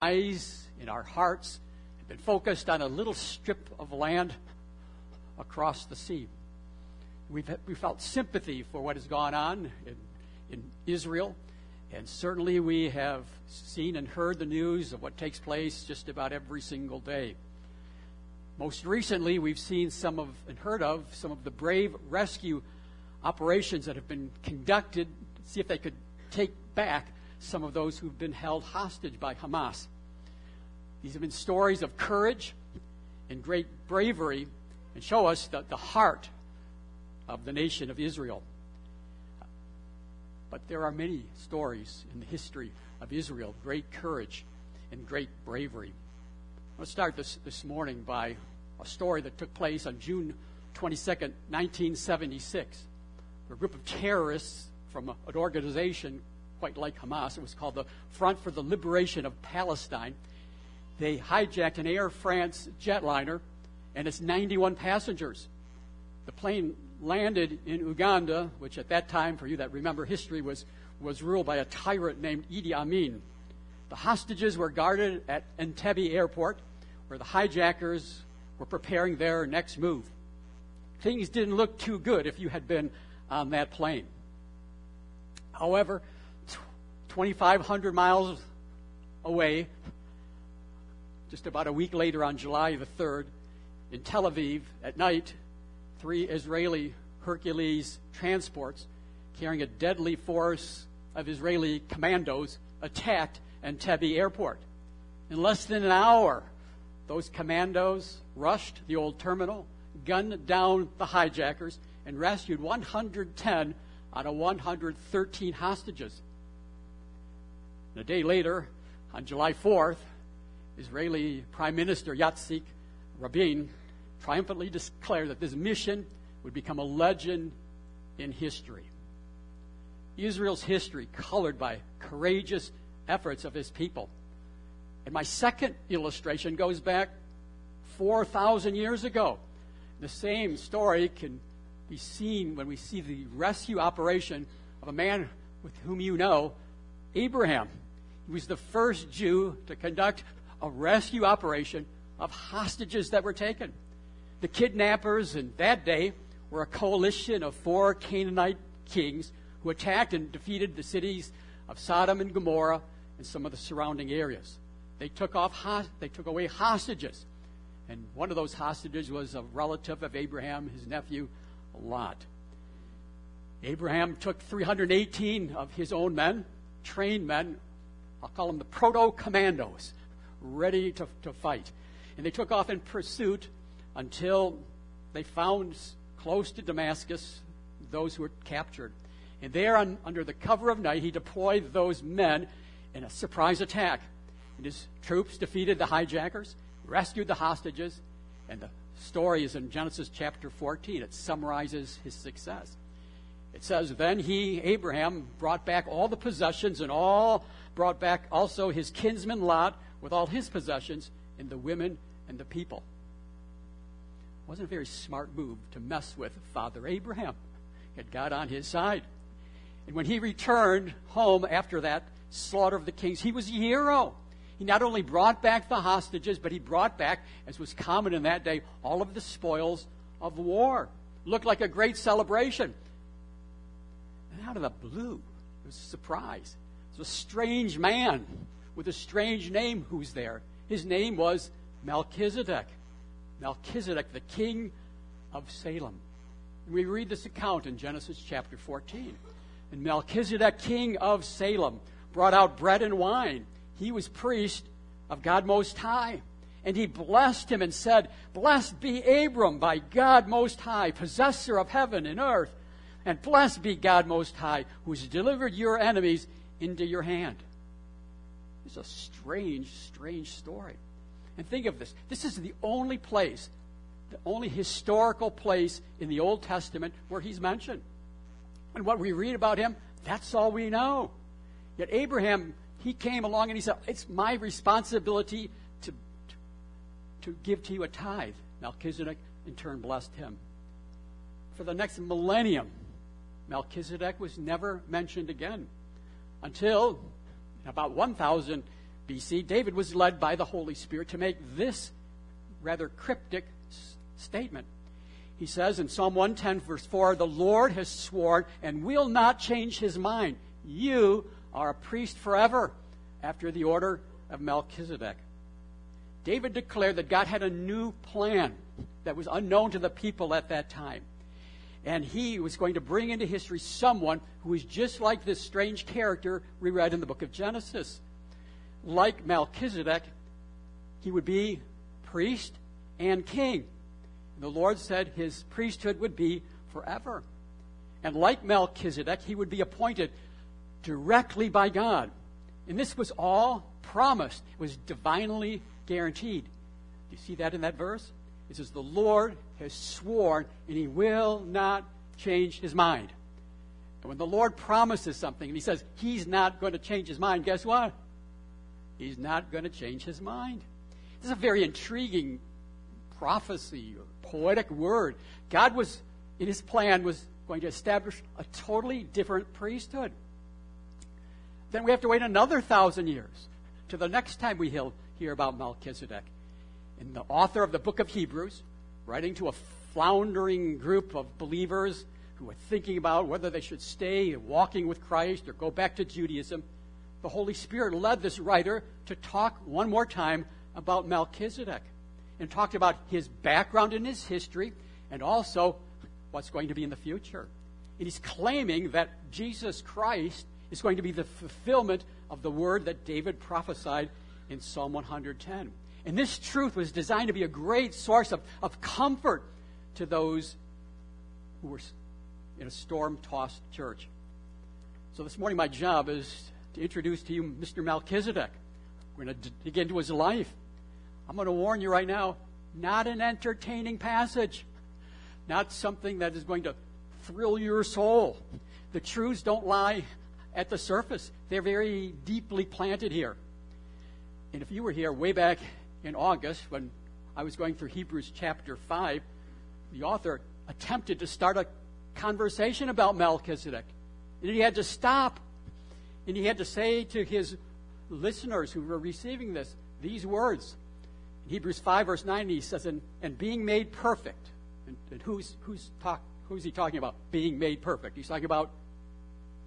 eyes, in our hearts, have been focused on a little strip of land across the sea. We've, we felt sympathy for what has gone on in, in Israel, and certainly we have seen and heard the news of what takes place just about every single day. Most recently, we've seen some of and heard of some of the brave rescue operations that have been conducted to see if they could take back some of those who've been held hostage by Hamas. These have been stories of courage and great bravery and show us the, the heart of the nation of Israel. But there are many stories in the history of Israel, great courage and great bravery. Let's start this, this morning by a story that took place on June 22nd, 1976. A group of terrorists from an organization quite like Hamas, it was called the Front for the Liberation of Palestine. They hijacked an Air France jetliner and its 91 passengers. The plane landed in Uganda, which at that time, for you that remember history, was, was ruled by a tyrant named Idi Amin. The hostages were guarded at Entebbe Airport, where the hijackers were preparing their next move. Things didn't look too good if you had been on that plane. However, 2,500 miles away, just about a week later on July the 3rd, in Tel Aviv at night, three Israeli Hercules transports carrying a deadly force of Israeli commandos attacked Entebbe Airport. In less than an hour, those commandos rushed the old terminal, gunned down the hijackers, and rescued 110 out of 113 hostages. And a day later, on July 4th, Israeli Prime Minister Yitzhak Rabin triumphantly declared that this mission would become a legend in history. Israel's history colored by courageous efforts of his people. And my second illustration goes back 4,000 years ago. The same story can be seen when we see the rescue operation of a man with whom you know, Abraham. He was the first Jew to conduct a rescue operation of hostages that were taken. The kidnappers in that day were a coalition of four Canaanite kings who attacked and defeated the cities of Sodom and Gomorrah and some of the surrounding areas. They took off they took away hostages. And one of those hostages was a relative of Abraham, his nephew Lot. Abraham took 318 of his own men, trained men, I'll call them the proto commandos, ready to, to fight. And they took off in pursuit until they found close to Damascus those who were captured. And there, on, under the cover of night, he deployed those men in a surprise attack. And his troops defeated the hijackers, rescued the hostages, and the story is in Genesis chapter 14. It summarizes his success. It says, Then he, Abraham, brought back all the possessions and all brought back also his kinsman Lot with all his possessions and the women and the people. It wasn't a very smart move to mess with Father Abraham. He had God on his side. And when he returned home after that slaughter of the kings, he was a hero. He not only brought back the hostages, but he brought back, as was common in that day, all of the spoils of war. Looked like a great celebration. And out of the blue, it was a surprise a strange man with a strange name who's there. His name was Melchizedek. Melchizedek, the king of Salem. We read this account in Genesis chapter 14. And Melchizedek, king of Salem, brought out bread and wine. He was priest of God Most High. And he blessed him and said, Blessed be Abram by God Most High, possessor of heaven and earth. And blessed be God Most High, who has delivered your enemies into your hand. It's a strange, strange story. And think of this this is the only place, the only historical place in the Old Testament where he's mentioned. And what we read about him, that's all we know. Yet Abraham, he came along and he said, It's my responsibility to, to, to give to you a tithe. Melchizedek, in turn, blessed him. For the next millennium, Melchizedek was never mentioned again until about 1000 BC, David was led by the Holy Spirit to make this rather cryptic s- statement. He says in Psalm 110, verse 4, The Lord has sworn and will not change his mind. You are a priest forever after the order of Melchizedek. David declared that God had a new plan that was unknown to the people at that time. And he was going to bring into history someone who was just like this strange character we read in the book of Genesis. Like Melchizedek, he would be priest and king. And the Lord said his priesthood would be forever. And like Melchizedek, he would be appointed directly by God. And this was all promised, it was divinely guaranteed. Do you see that in that verse? It says, The Lord has sworn, and he will not change his mind. And when the Lord promises something and he says he's not going to change his mind, guess what? He's not going to change his mind. This is a very intriguing prophecy or poetic word. God was, in his plan, was going to establish a totally different priesthood. Then we have to wait another thousand years to the next time we hear about Melchizedek. And the author of the book of Hebrews, writing to a floundering group of believers who were thinking about whether they should stay walking with Christ or go back to Judaism, the Holy Spirit led this writer to talk one more time about Melchizedek and talked about his background and his history and also what's going to be in the future. And he's claiming that Jesus Christ is going to be the fulfillment of the word that David prophesied in Psalm 110. And this truth was designed to be a great source of, of comfort to those who were in a storm tossed church. So this morning, my job is to introduce to you Mr. Melchizedek. We're going to dig into his life. I'm going to warn you right now not an entertaining passage, not something that is going to thrill your soul. The truths don't lie at the surface, they're very deeply planted here. And if you were here way back in August when I was going through Hebrews chapter 5, the author attempted to start a conversation about Melchizedek. And he had to stop. And he had to say to his listeners who were receiving this these words. In Hebrews 5, verse 9, he says, And, and being made perfect. And, and who's, who's, talk, who's he talking about? Being made perfect. He's talking about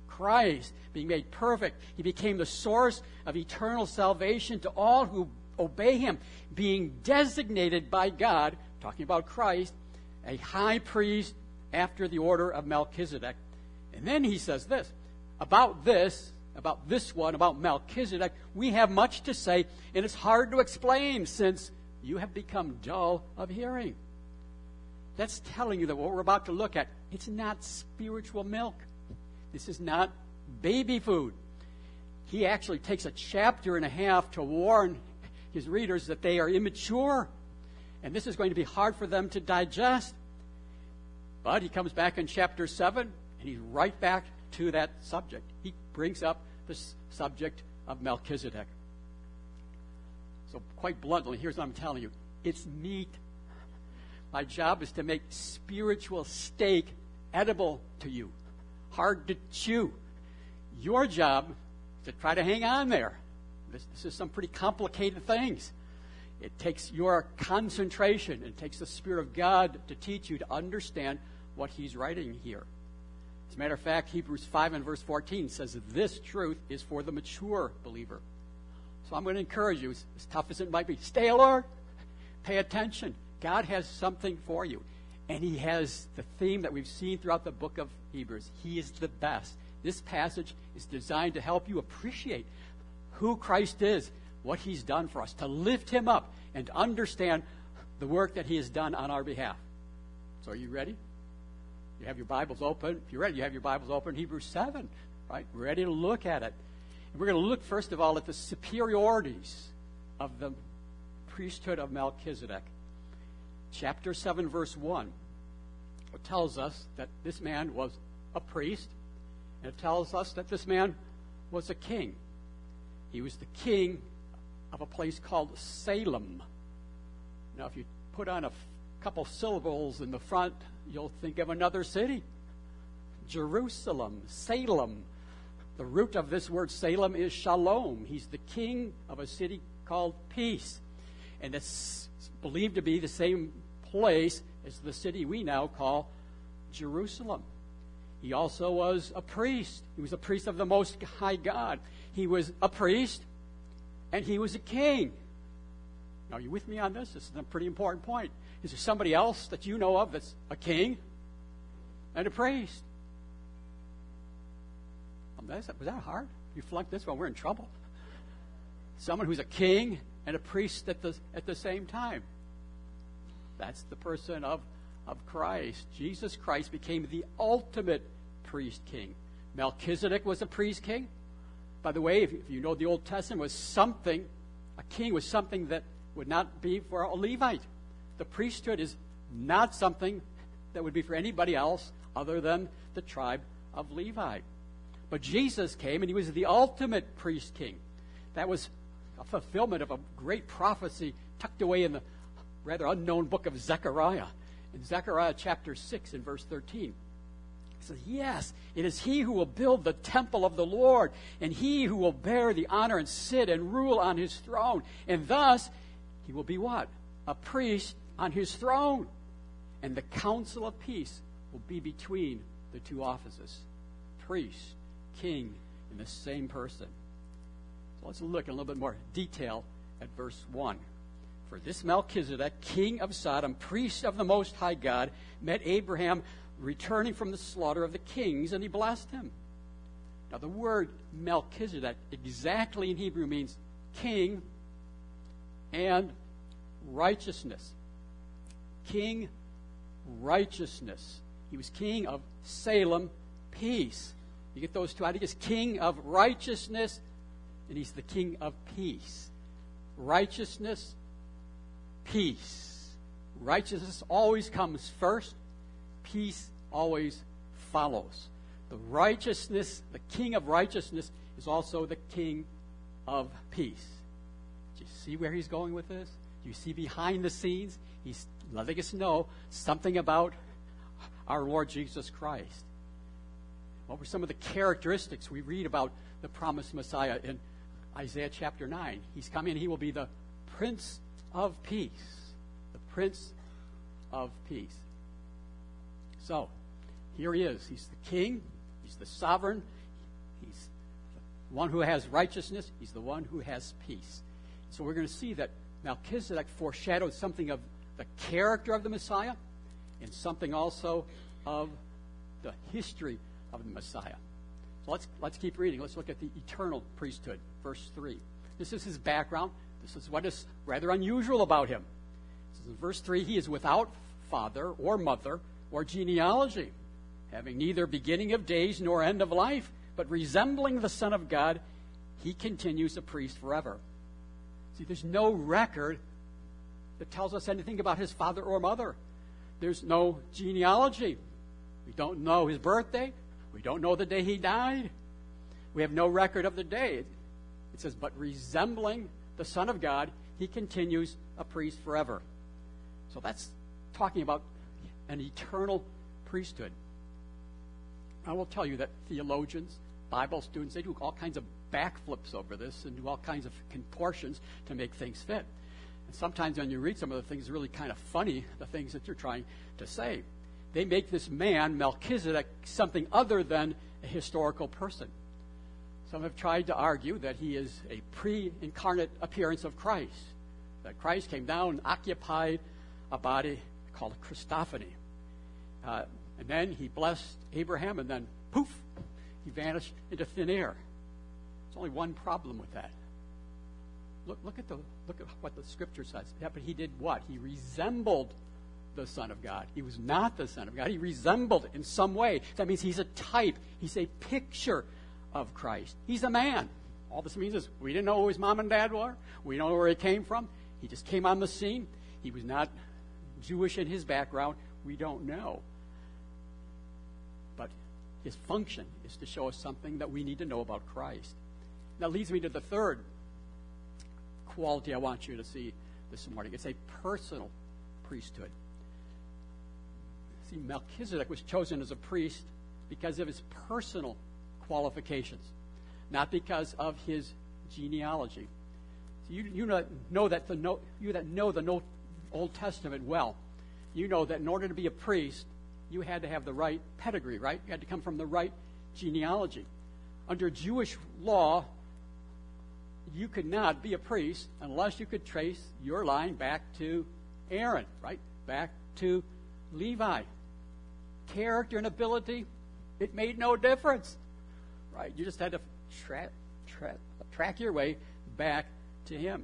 Christ being made perfect. He became the source of eternal salvation to all who obey him, being designated by God, talking about Christ, a high priest after the order of Melchizedek. And then he says this about this, about this one, about Melchizedek, we have much to say, and it's hard to explain since you have become dull of hearing. That's telling you that what we're about to look at, it's not spiritual milk. This is not baby food. He actually takes a chapter and a half to warn his readers that they are immature. And this is going to be hard for them to digest. But he comes back in chapter 7, and he's right back to that subject. He brings up the subject of Melchizedek. So, quite bluntly, here's what I'm telling you it's meat. My job is to make spiritual steak edible to you, hard to chew. Your job is to try to hang on there. This, this is some pretty complicated things. It takes your concentration. It takes the Spirit of God to teach you to understand what He's writing here. As a matter of fact, Hebrews 5 and verse 14 says this truth is for the mature believer. So I'm going to encourage you, as tough as it might be, stay alert, pay attention. God has something for you. And He has the theme that we've seen throughout the book of Hebrews. He is the best. This passage is designed to help you appreciate who Christ is, what He's done for us, to lift Him up and understand the work that He has done on our behalf. So, are you ready? You have your Bibles open. If you're ready, you have your Bibles open. Hebrews 7, right? We're ready to look at it. And we're going to look, first of all, at the superiorities of the priesthood of Melchizedek. Chapter 7, verse 1 it tells us that this man was a priest, and it tells us that this man was a king. He was the king of a place called Salem. Now, if you put on a couple syllables in the front, you'll think of another city Jerusalem, Salem, The root of this word Salem is shalom. He's the king of a city called peace. And it's believed to be the same place as the city we now call Jerusalem. He also was a priest. He was a priest of the Most High God. He was a priest and he was a king. Now, are you with me on this? This is a pretty important point. Is there somebody else that you know of that's a king and a priest? Was that hard? You flunked this one, we're in trouble. Someone who's a king and a priest at the, at the same time. That's the person of, of Christ. Jesus Christ became the ultimate priest king. Melchizedek was a priest king. By the way, if, you know the Old Testament was something, a king was something that would not be for a Levite. The priesthood is not something that would be for anybody else other than the tribe of Levi. But Jesus came and he was the ultimate priest king. That was a fulfillment of a great prophecy tucked away in the rather unknown book of Zechariah. In Zechariah chapter 6 and verse 13. He says, Yes, it is he who will build the temple of the Lord, and he who will bear the honor and sit and rule on his throne. And thus, he will be what? A priest on his throne. And the counsel of peace will be between the two offices priest, king, in the same person. So let's look in a little bit more detail at verse 1. For this Melchizedek, king of Sodom, priest of the Most High God, met Abraham returning from the slaughter of the kings, and he blessed him. Now, the word Melchizedek exactly in Hebrew means king and righteousness. King, righteousness. He was king of Salem, peace. You get those two out. ideas king of righteousness, and he's the king of peace. Righteousness, peace. Righteousness always comes first, peace always follows. The righteousness, the king of righteousness, is also the king of peace. Do you see where he's going with this? Do you see behind the scenes? He's letting us know something about our Lord Jesus Christ. What were some of the characteristics we read about the promised Messiah in Isaiah chapter 9? He's coming, he will be the Prince of Peace. The Prince of Peace. So, here he is. He's the king, he's the sovereign, he's the one who has righteousness, he's the one who has peace. So, we're going to see that Melchizedek foreshadowed something of the character of the Messiah and something also of the history of the Messiah. So let's, let's keep reading. Let's look at the eternal priesthood, verse 3. This is his background. This is what is rather unusual about him. in verse 3 He is without father or mother or genealogy, having neither beginning of days nor end of life, but resembling the Son of God, he continues a priest forever. See, there's no record that tells us anything about his father or mother. There's no genealogy. We don't know his birthday. We don't know the day he died. We have no record of the day. It says, but resembling the Son of God, he continues a priest forever. So that's talking about an eternal priesthood. I will tell you that theologians, Bible students, they do all kinds of backflips over this and do all kinds of contortions to make things fit. And sometimes when you read some of the things, it's really kind of funny, the things that you're trying to say. They make this man, Melchizedek, something other than a historical person. Some have tried to argue that he is a pre incarnate appearance of Christ, that Christ came down and occupied a body called a Christophany. Uh, and then he blessed Abraham, and then poof, he vanished into thin air. There's only one problem with that. Look, look, at the, look at what the scripture says. Yeah, but he did what? He resembled the Son of God. He was not the Son of God. He resembled in some way. That means he's a type, he's a picture of Christ. He's a man. All this means is we didn't know who his mom and dad were, we don't know where he came from. He just came on the scene. He was not Jewish in his background. We don't know. But his function is to show us something that we need to know about Christ. That leads me to the third quality I want you to see this morning. It's a personal priesthood. See, Melchizedek was chosen as a priest because of his personal qualifications. not because of his genealogy. So you, you know, know that the you that know the Old Testament well, you know that in order to be a priest, you had to have the right pedigree, right? You had to come from the right genealogy. Under Jewish law, you could not be a priest unless you could trace your line back to Aaron, right? Back to Levi. Character and ability, it made no difference, right? You just had to tra- tra- track your way back to him.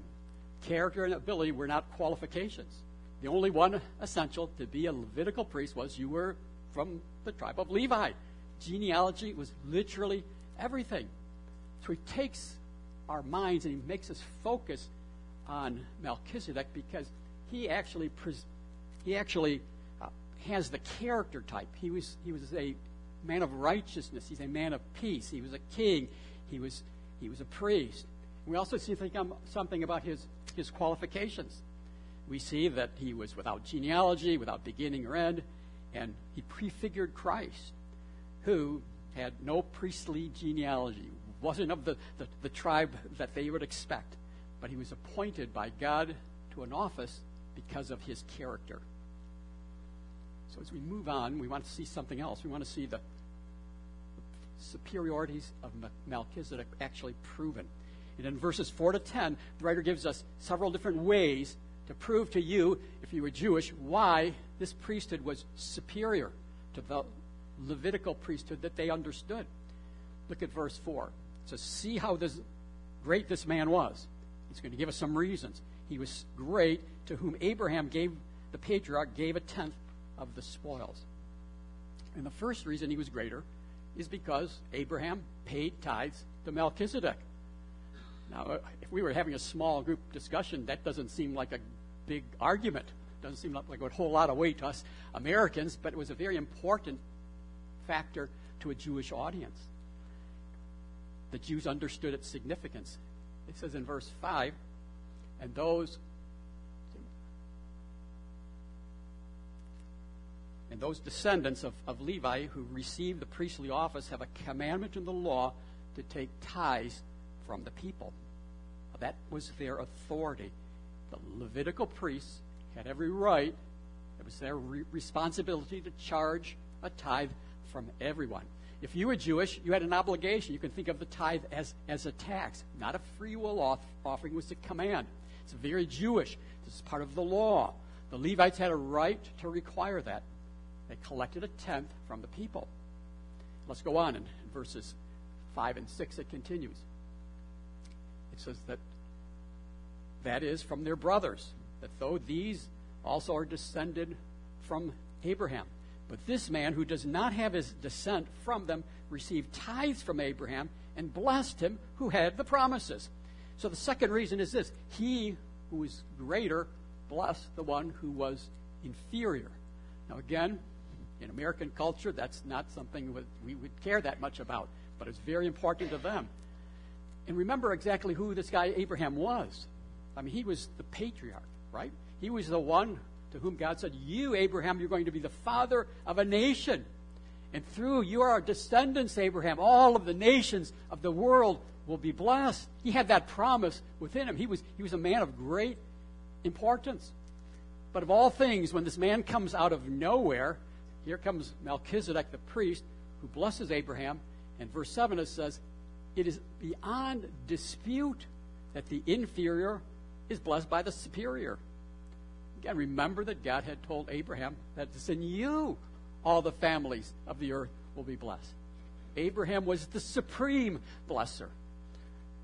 Character and ability were not qualifications. The only one essential to be a Levitical priest was you were from the tribe of Levi. Genealogy was literally everything. So he takes our minds and he makes us focus on Melchizedek because he actually he actually uh, has the character type. He was he was a man of righteousness. He's a man of peace. He was a king. He was he was a priest. We also see um, something about his his qualifications. We see that he was without genealogy, without beginning or end, and he prefigured Christ, who had no priestly genealogy, wasn't of the, the, the tribe that they would expect, but he was appointed by God to an office because of his character. So as we move on, we want to see something else. We want to see the superiorities of Melchizedek actually proven. And in verses 4 to 10, the writer gives us several different ways to prove to you, if you were Jewish, why this priesthood was superior to the Levitical priesthood that they understood. Look at verse 4 to see how this, great this man was. He's going to give us some reasons. He was great to whom Abraham gave, the patriarch, gave a tenth of the spoils. And the first reason he was greater is because Abraham paid tithes to Melchizedek. Now, uh, if we were having a small group discussion, that doesn't seem like a big argument. Doesn't seem like a whole lot of weight to us Americans, but it was a very important factor to a Jewish audience the Jews understood its significance. It says in verse 5 and those and those descendants of, of Levi who received the priestly office have a commandment in the law to take tithes from the people. That was their authority. The Levitical priests had every right, it was their re- responsibility to charge a tithe from everyone. If you were Jewish, you had an obligation. You can think of the tithe as, as a tax, not a free will off, offering, was a command. It's very Jewish. This is part of the law. The Levites had a right to require that. They collected a tenth from the people. Let's go on in, verses 5 and 6. It continues. It says that that is from their brothers, that though these also are descended from Abraham. But this man who does not have his descent from them received tithes from Abraham and blessed him who had the promises. So the second reason is this he who is greater blessed the one who was inferior. Now, again, in American culture, that's not something we would care that much about, but it's very important to them. And remember exactly who this guy Abraham was. I mean, he was the patriarch, right? He was the one to whom God said, You, Abraham, you're going to be the father of a nation. And through your descendants, Abraham, all of the nations of the world will be blessed. He had that promise within him. He was, he was a man of great importance. But of all things, when this man comes out of nowhere, here comes Melchizedek, the priest, who blesses Abraham. And verse 7 it says, It is beyond dispute that the inferior is blessed by the superior. Again, remember that God had told Abraham that it's in you all the families of the earth will be blessed. Abraham was the supreme blesser.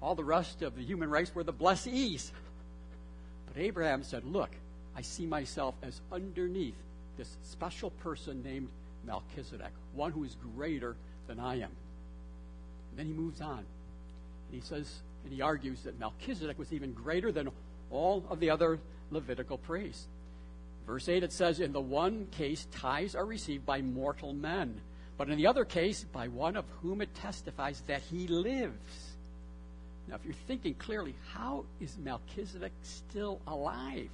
All the rest of the human race were the blessees. But Abraham said, Look, I see myself as underneath this special person named Melchizedek, one who is greater than I am. And then he moves on. And he says, and he argues that Melchizedek was even greater than all of the other Levitical priests. Verse 8 it says, In the one case, tithes are received by mortal men, but in the other case, by one of whom it testifies that he lives. Now, if you're thinking clearly, how is Melchizedek still alive?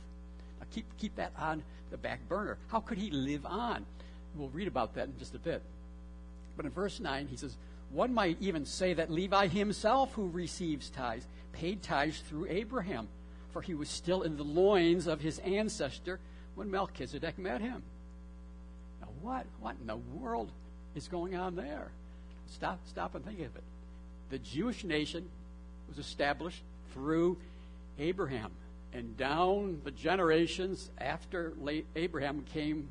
Now, keep, keep that on the back burner. How could he live on? We'll read about that in just a bit. But in verse 9, he says, One might even say that Levi himself, who receives tithes, paid tithes through Abraham, for he was still in the loins of his ancestor when Melchizedek met him. Now, what, what in the world is going on there? Stop, stop and think of it. The Jewish nation was established through Abraham. And down the generations after Abraham came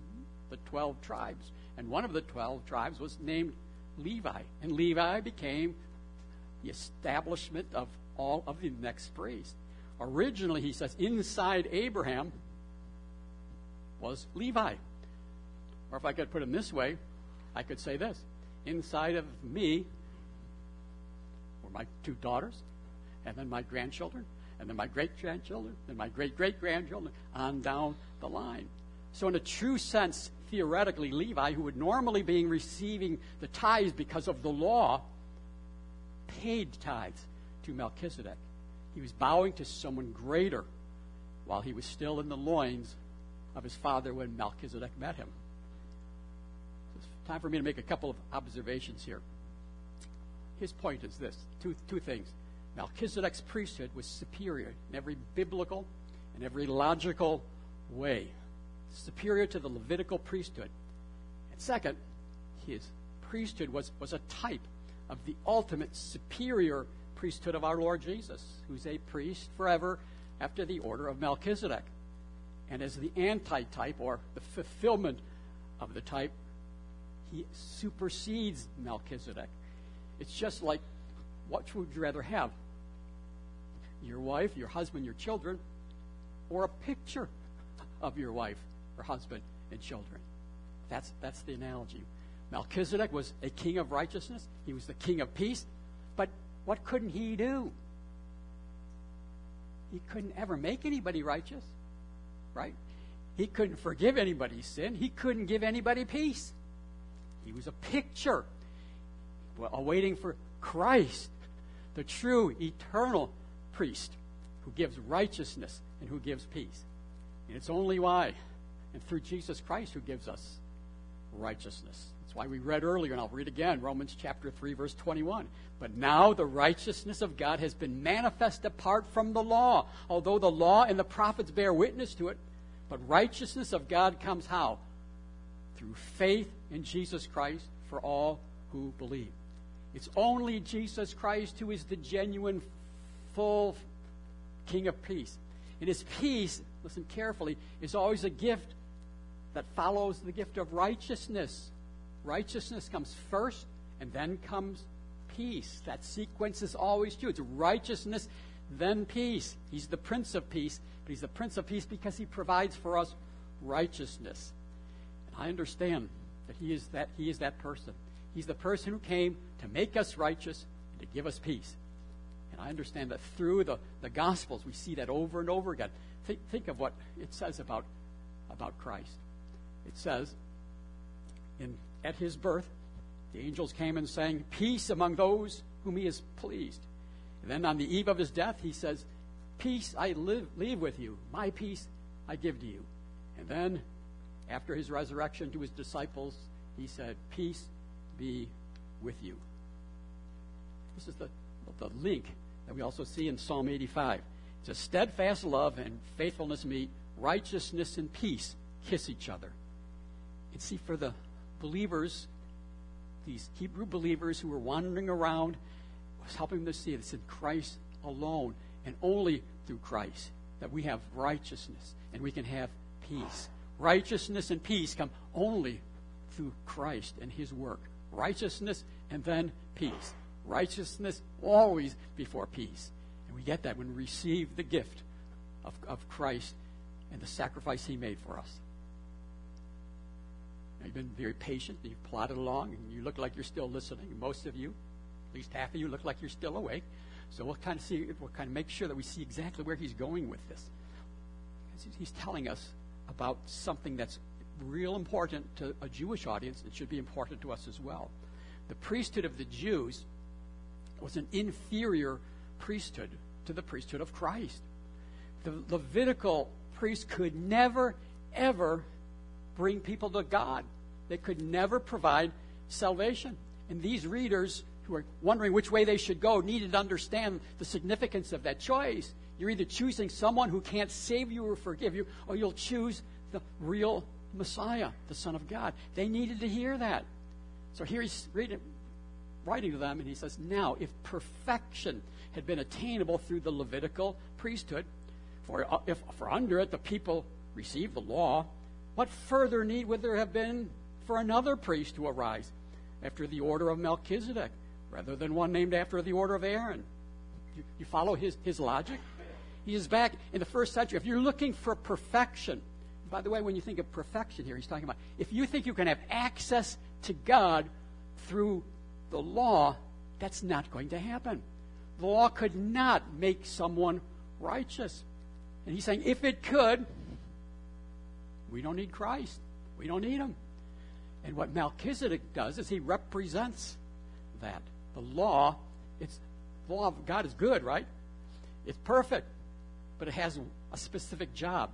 the 12 tribes. And one of the 12 tribes was named Levi. And Levi became the establishment of all of the next priests. Originally, he says, inside Abraham was Levi. Or if I could put it this way, I could say this inside of me were my two daughters, and then my grandchildren, and then my great grandchildren, and my great great grandchildren, on down the line. So, in a true sense, theoretically, Levi, who would normally be receiving the tithes because of the law, paid tithes to Melchizedek. He was bowing to someone greater while he was still in the loins of his father when Melchizedek met him. It's time for me to make a couple of observations here. His point is this two, two things. Melchizedek's priesthood was superior in every biblical and every logical way superior to the Levitical priesthood. And second, his priesthood was, was a type of the ultimate superior priesthood of our Lord Jesus, who's a priest forever after the order of Melchizedek. And as the antitype, or the fulfillment of the type, he supersedes Melchizedek. It's just like, what would you rather have? Your wife, your husband, your children, or a picture of your wife her husband and children. That's, that's the analogy. Melchizedek was a king of righteousness, he was the king of peace, but what couldn't he do? He couldn't ever make anybody righteous, right? He couldn't forgive anybody's sin. He couldn't give anybody peace. He was a picture awaiting for Christ, the true eternal priest who gives righteousness and who gives peace. And it's only why and through Jesus Christ who gives us righteousness. That's why we read earlier, and I'll read again Romans chapter 3, verse 21. But now the righteousness of God has been manifest apart from the law, although the law and the prophets bear witness to it. But righteousness of God comes how? Through faith in Jesus Christ for all who believe. It's only Jesus Christ who is the genuine, full King of peace. And his peace, listen carefully, is always a gift that follows the gift of righteousness. Righteousness comes first, and then comes peace. That sequence is always true. It's righteousness, then peace. He's the Prince of Peace, but He's the Prince of Peace because He provides for us righteousness. And I understand that He is that He is that person. He's the person who came to make us righteous and to give us peace. And I understand that through the, the Gospels, we see that over and over again. Think, think of what it says about, about Christ it says, in, at his birth, the angels came and sang, Peace among those whom he is pleased. And then on the eve of his death, he says, Peace I live, leave with you, my peace I give to you. And then, after his resurrection to his disciples, he said, Peace be with you. This is the, the link that we also see in Psalm 85. It's a steadfast love and faithfulness meet, righteousness and peace kiss each other. And see, for the believers, these Hebrew believers who were wandering around, was helping them to see that it's in Christ alone and only through Christ that we have righteousness and we can have peace. Righteousness and peace come only through Christ and His work. Righteousness and then peace. Righteousness always before peace. And we get that when we receive the gift of, of Christ and the sacrifice He made for us. You've been very patient. You've plodded along, and you look like you're still listening. Most of you, at least half of you, look like you're still awake. So we'll kind of see, we'll kind of make sure that we see exactly where he's going with this. He's telling us about something that's real important to a Jewish audience. It should be important to us as well. The priesthood of the Jews was an inferior priesthood to the priesthood of Christ. The Levitical priest could never, ever bring people to God. They could never provide salvation. And these readers who are wondering which way they should go needed to understand the significance of that choice. You're either choosing someone who can't save you or forgive you, or you'll choose the real Messiah, the Son of God. They needed to hear that. So here he's reading, writing to them, and he says, Now, if perfection had been attainable through the Levitical priesthood, for uh, if for under it the people received the law, what further need would there have been for another priest to arise after the order of Melchizedek, rather than one named after the order of Aaron? You, you follow his, his logic? He is back in the first century. If you're looking for perfection, by the way, when you think of perfection here, he's talking about if you think you can have access to God through the law, that's not going to happen. The law could not make someone righteous. And he's saying if it could, we don't need Christ. We don't need him. And what Melchizedek does is he represents that. The law, it's the law of God is good, right? It's perfect, but it has a specific job.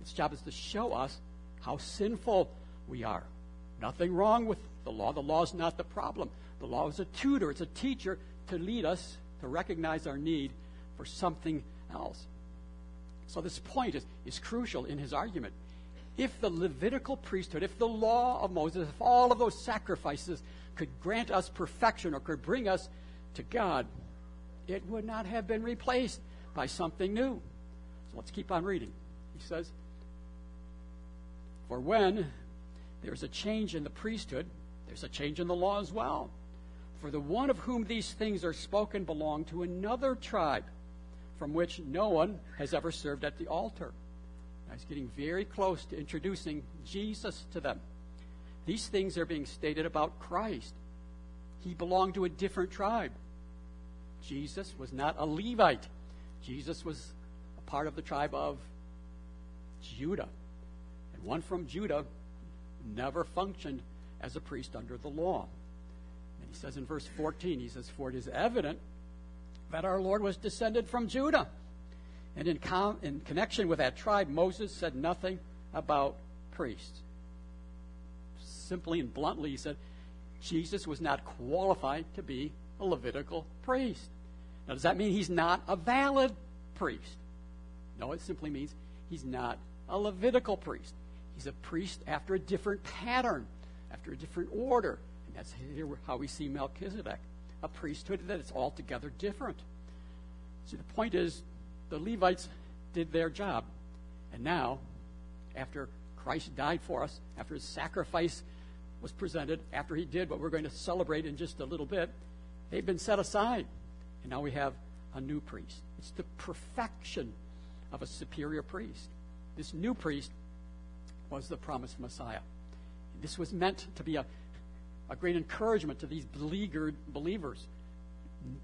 Its job is to show us how sinful we are. Nothing wrong with the law. The law is not the problem. The law is a tutor, it's a teacher to lead us to recognize our need for something else. So, this point is, is crucial in his argument. If the Levitical priesthood, if the law of Moses, if all of those sacrifices could grant us perfection or could bring us to God, it would not have been replaced by something new. So let's keep on reading. He says, For when there's a change in the priesthood, there's a change in the law as well. For the one of whom these things are spoken belonged to another tribe from which no one has ever served at the altar. He's getting very close to introducing Jesus to them. These things are being stated about Christ. He belonged to a different tribe. Jesus was not a Levite. Jesus was a part of the tribe of Judah. And one from Judah never functioned as a priest under the law. He says in verse 14, he says, For it is evident that our Lord was descended from Judah. And in, com- in connection with that tribe, Moses said nothing about priests. Simply and bluntly, he said, Jesus was not qualified to be a Levitical priest. Now, does that mean he's not a valid priest? No, it simply means he's not a Levitical priest. He's a priest after a different pattern, after a different order. That's how we see Melchizedek, a priesthood that is altogether different. See, the point is, the Levites did their job. And now, after Christ died for us, after his sacrifice was presented, after he did what we're going to celebrate in just a little bit, they've been set aside. And now we have a new priest. It's the perfection of a superior priest. This new priest was the promised Messiah. This was meant to be a, a great encouragement to these beleaguered believers.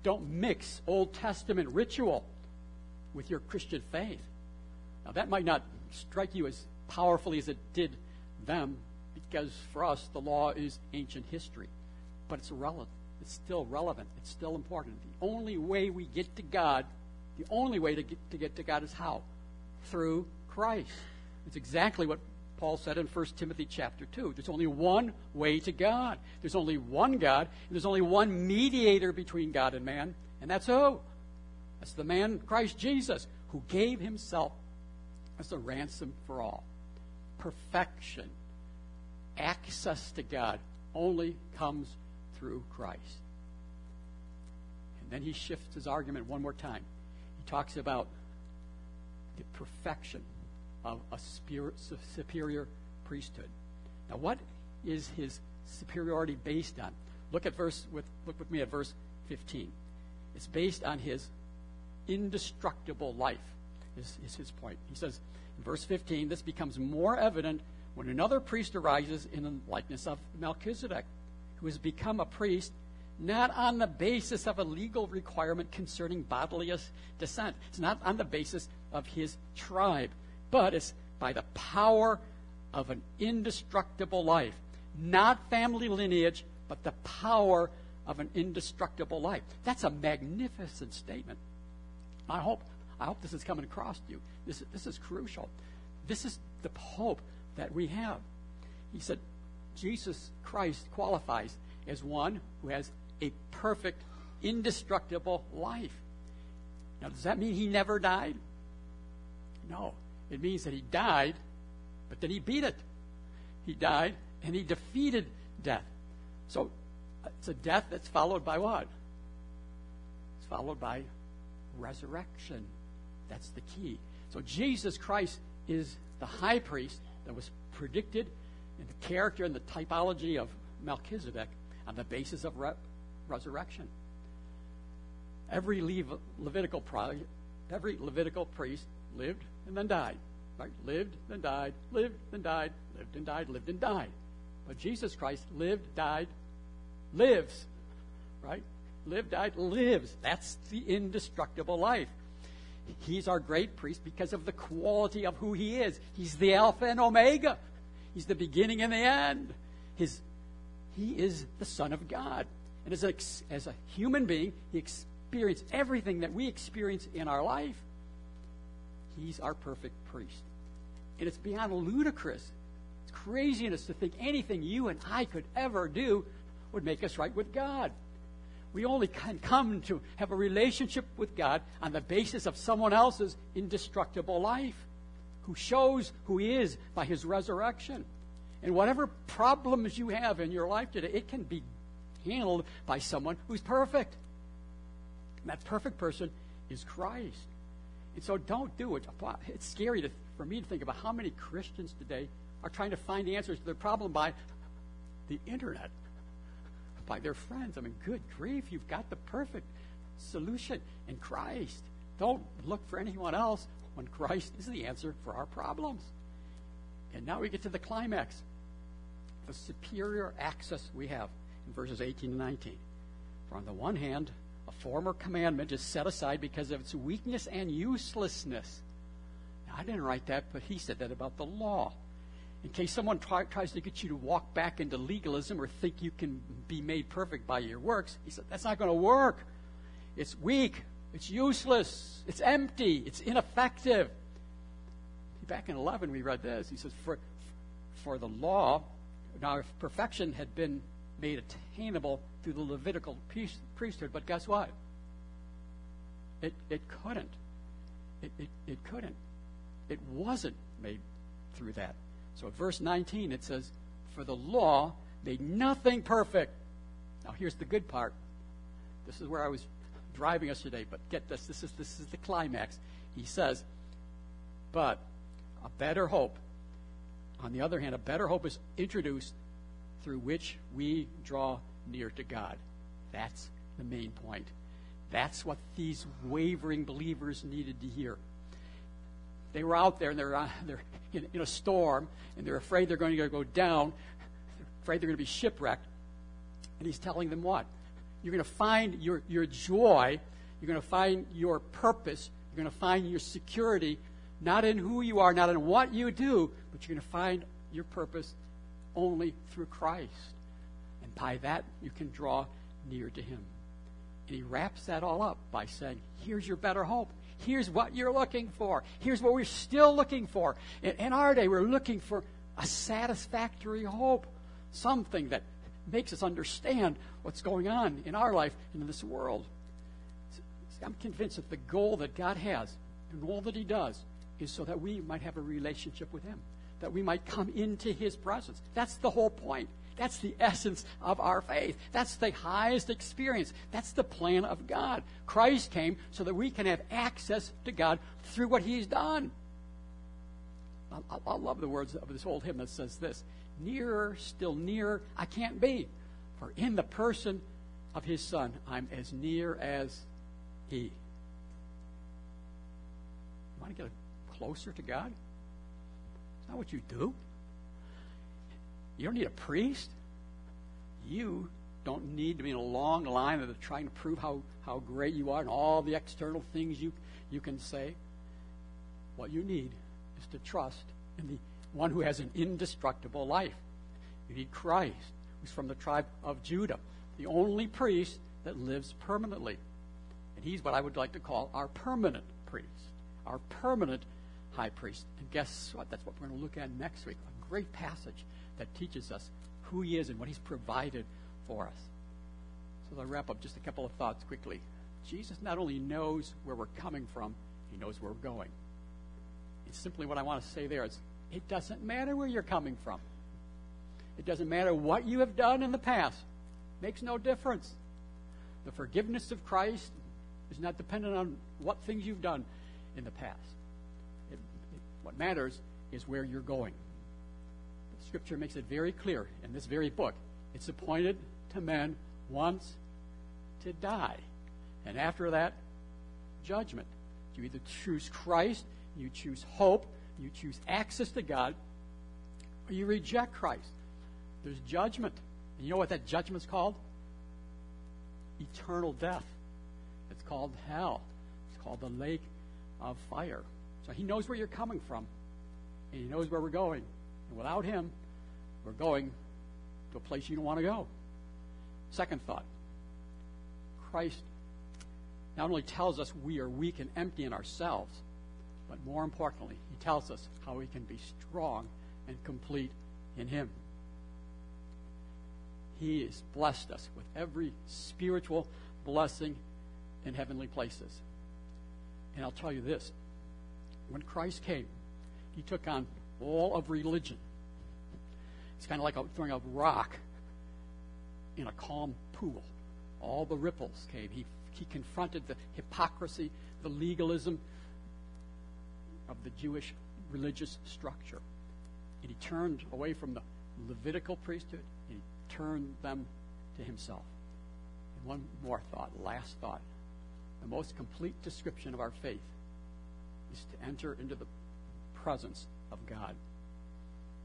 Don't mix Old Testament ritual with your Christian faith. Now, that might not strike you as powerfully as it did them, because for us, the law is ancient history. But it's relevant. It's still relevant. It's still important. The only way we get to God, the only way to get to, get to God is how? Through Christ. It's exactly what Paul said in 1 Timothy chapter 2. There's only one way to God. There's only one God, and there's only one mediator between God and man, and that's who? That's the man, Christ Jesus, who gave himself as a ransom for all. Perfection, access to God, only comes through Christ. And then he shifts his argument one more time. He talks about the perfection of a superior priesthood. Now, what is his superiority based on? Look at verse with look with me at verse 15. It's based on his indestructible life. Is, is his point. He says in verse 15, this becomes more evident when another priest arises in the likeness of Melchizedek, who has become a priest not on the basis of a legal requirement concerning bodily descent. It's not on the basis of his tribe but it's by the power of an indestructible life. Not family lineage, but the power of an indestructible life. That's a magnificent statement. I hope, I hope this is coming across to you. This, this is crucial. This is the hope that we have. He said, Jesus Christ qualifies as one who has a perfect, indestructible life. Now, does that mean he never died? No. It means that he died, but then he beat it. He died and he defeated death. So it's a death that's followed by what? It's followed by resurrection. That's the key. So Jesus Christ is the high priest that was predicted in the character and the typology of Melchizedek on the basis of re- resurrection. Every Le- Levitical pri- every Levitical priest lived and then died. Right? Lived, then died, lived, then died, lived and died, lived and died. But Jesus Christ lived, died, lives. Right? Lived, died, lives. That's the indestructible life. He's our great priest because of the quality of who he is. He's the Alpha and Omega. He's the beginning and the end. His, he is the Son of God. And as a, as a human being, he experienced everything that we experience in our life. He's our perfect priest. And it's beyond ludicrous. It's craziness to think anything you and I could ever do would make us right with God. We only can come to have a relationship with God on the basis of someone else's indestructible life, who shows who He is by His resurrection. And whatever problems you have in your life today, it can be handled by someone who's perfect. And that perfect person is Christ. So don't do it. It's scary to, for me to think about how many Christians today are trying to find answers to their problem by the internet, by their friends. I mean, good grief, you've got the perfect solution in Christ. Don't look for anyone else when Christ is the answer for our problems. And now we get to the climax the superior access we have in verses 18 and 19. For on the one hand, a former commandment is set aside because of its weakness and uselessness. Now, I didn't write that, but he said that about the law. In case someone try, tries to get you to walk back into legalism or think you can be made perfect by your works, he said, that's not going to work. It's weak. It's useless. It's empty. It's ineffective. Back in 11, we read this. He says, For, for the law, now if perfection had been made attainable through the Levitical priesthood, but guess what? It, it couldn't. It, it, it couldn't. It wasn't made through that. So at verse 19, it says, For the law made nothing perfect. Now here's the good part. This is where I was driving us today, but get this. This is, this is the climax. He says, But a better hope. On the other hand, a better hope is introduced through which we draw near to God. That's the main point. That's what these wavering believers needed to hear. They were out there and they're, uh, they're in, in, a storm and they're afraid they're going to go down, they're afraid they're going to be shipwrecked. And he's telling them what? You're going to find your, your joy, you're going to find your purpose, you're going to find your security not in who you are, not in what you do, but you're going to find your purpose only through Christ. And by that, you can draw near to Him. And He wraps that all up by saying, Here's your better hope. Here's what you're looking for. Here's what we're still looking for. In, in our day, we're looking for a satisfactory hope, something that makes us understand what's going on in our life and in this world. I'm convinced that the goal that God has and all that He does is so that we might have a relationship with Him, that we might come into His presence. That's the whole point. That's the essence of our faith. That's the highest experience. That's the plan of God. Christ came so that we can have access to God through what He's done. I, I love the words of this old hymn that says this Nearer, still nearer, I can't be. For in the person of His Son, I'm as near as He. You want to get closer to God? It's not what you do. You don't need a priest. You don't need to be in a long line of trying to prove how, how great you are and all the external things you, you can say. What you need is to trust in the one who has an indestructible life. You need Christ, who's from the tribe of Judah, the only priest that lives permanently. And he's what I would like to call our permanent priest, our permanent high priest. And guess what? That's what we're going to look at next week. A great passage that teaches us who he is and what he's provided for us. So as I wrap up, just a couple of thoughts quickly. Jesus not only knows where we're coming from, he knows where we're going. It's simply what I want to say there is it doesn't matter where you're coming from. It doesn't matter what you have done in the past. It Makes no difference. The forgiveness of Christ is not dependent on what things you've done in the past. It, it, what matters is where you're going. Scripture makes it very clear in this very book. It's appointed to men once to die. And after that, judgment. You either choose Christ, you choose hope, you choose access to God, or you reject Christ. There's judgment. And you know what that judgment's called? Eternal death. It's called hell. It's called the lake of fire. So he knows where you're coming from, and he knows where we're going. And without him, we're going to a place you don't want to go. Second thought Christ not only tells us we are weak and empty in ourselves, but more importantly, he tells us how we can be strong and complete in him. He has blessed us with every spiritual blessing in heavenly places. And I'll tell you this when Christ came, he took on all of religion. It's kind of like throwing a rock in a calm pool. All the ripples came. He, he confronted the hypocrisy, the legalism of the Jewish religious structure. And he turned away from the Levitical priesthood and he turned them to himself. And one more thought, last thought. The most complete description of our faith is to enter into the presence of God,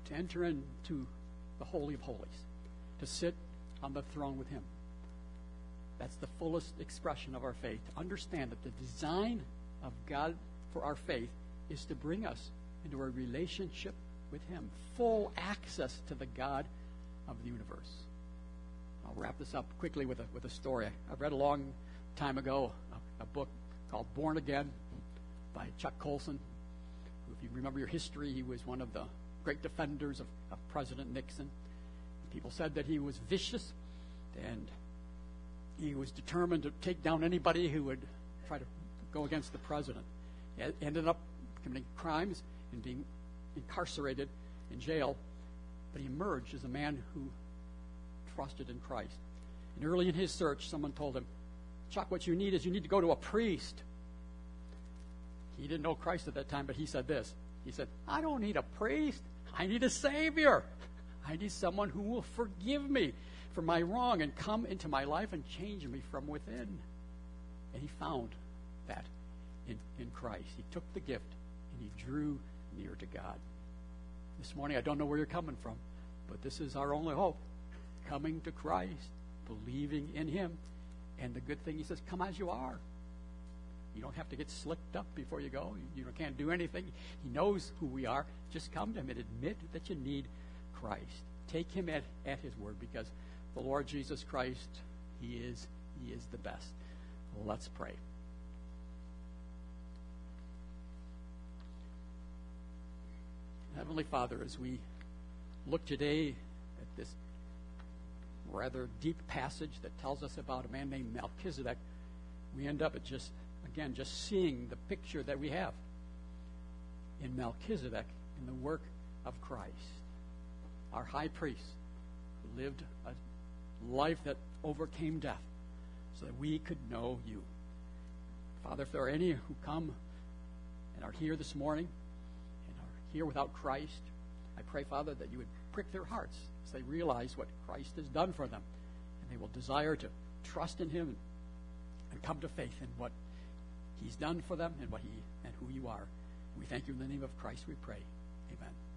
to enter into the Holy of Holies, to sit on the throne with Him. That's the fullest expression of our faith. To understand that the design of God for our faith is to bring us into a relationship with Him, full access to the God of the universe. I'll wrap this up quickly with a, with a story. I read a long time ago a, a book called Born Again by Chuck Colson. You remember your history, he was one of the great defenders of, of President Nixon. People said that he was vicious and he was determined to take down anybody who would try to go against the president. He ended up committing crimes and being incarcerated in jail, but he emerged as a man who trusted in Christ. And early in his search, someone told him, Chuck, what you need is you need to go to a priest. He didn't know Christ at that time, but he said this. He said, I don't need a priest. I need a Savior. I need someone who will forgive me for my wrong and come into my life and change me from within. And he found that in, in Christ. He took the gift and he drew near to God. This morning, I don't know where you're coming from, but this is our only hope. Coming to Christ, believing in Him. And the good thing, He says, come as you are. You don't have to get slicked up before you go. You, can't do anything. He knows who we are. Just come to Him and admit that you need Christ. Take Him at, at His word because the Lord Jesus Christ, He is, He is the best. Let's pray. Heavenly Father, as we look today at this rather deep passage that tells us about a man named Melchizedek, we end up at just, again, just seeing the picture that we have in Melchizedek in the work of Christ, our high priest, who lived a life that overcame death so that we could know you. Father, if there are any who come and are here this morning and are here without Christ, I pray, Father, that you would prick their hearts as they realize what Christ has done for them. And they will desire to trust in him and come to faith in what he's done for them and what he and who you are. We thank you in the name of Christ, we pray. Amen.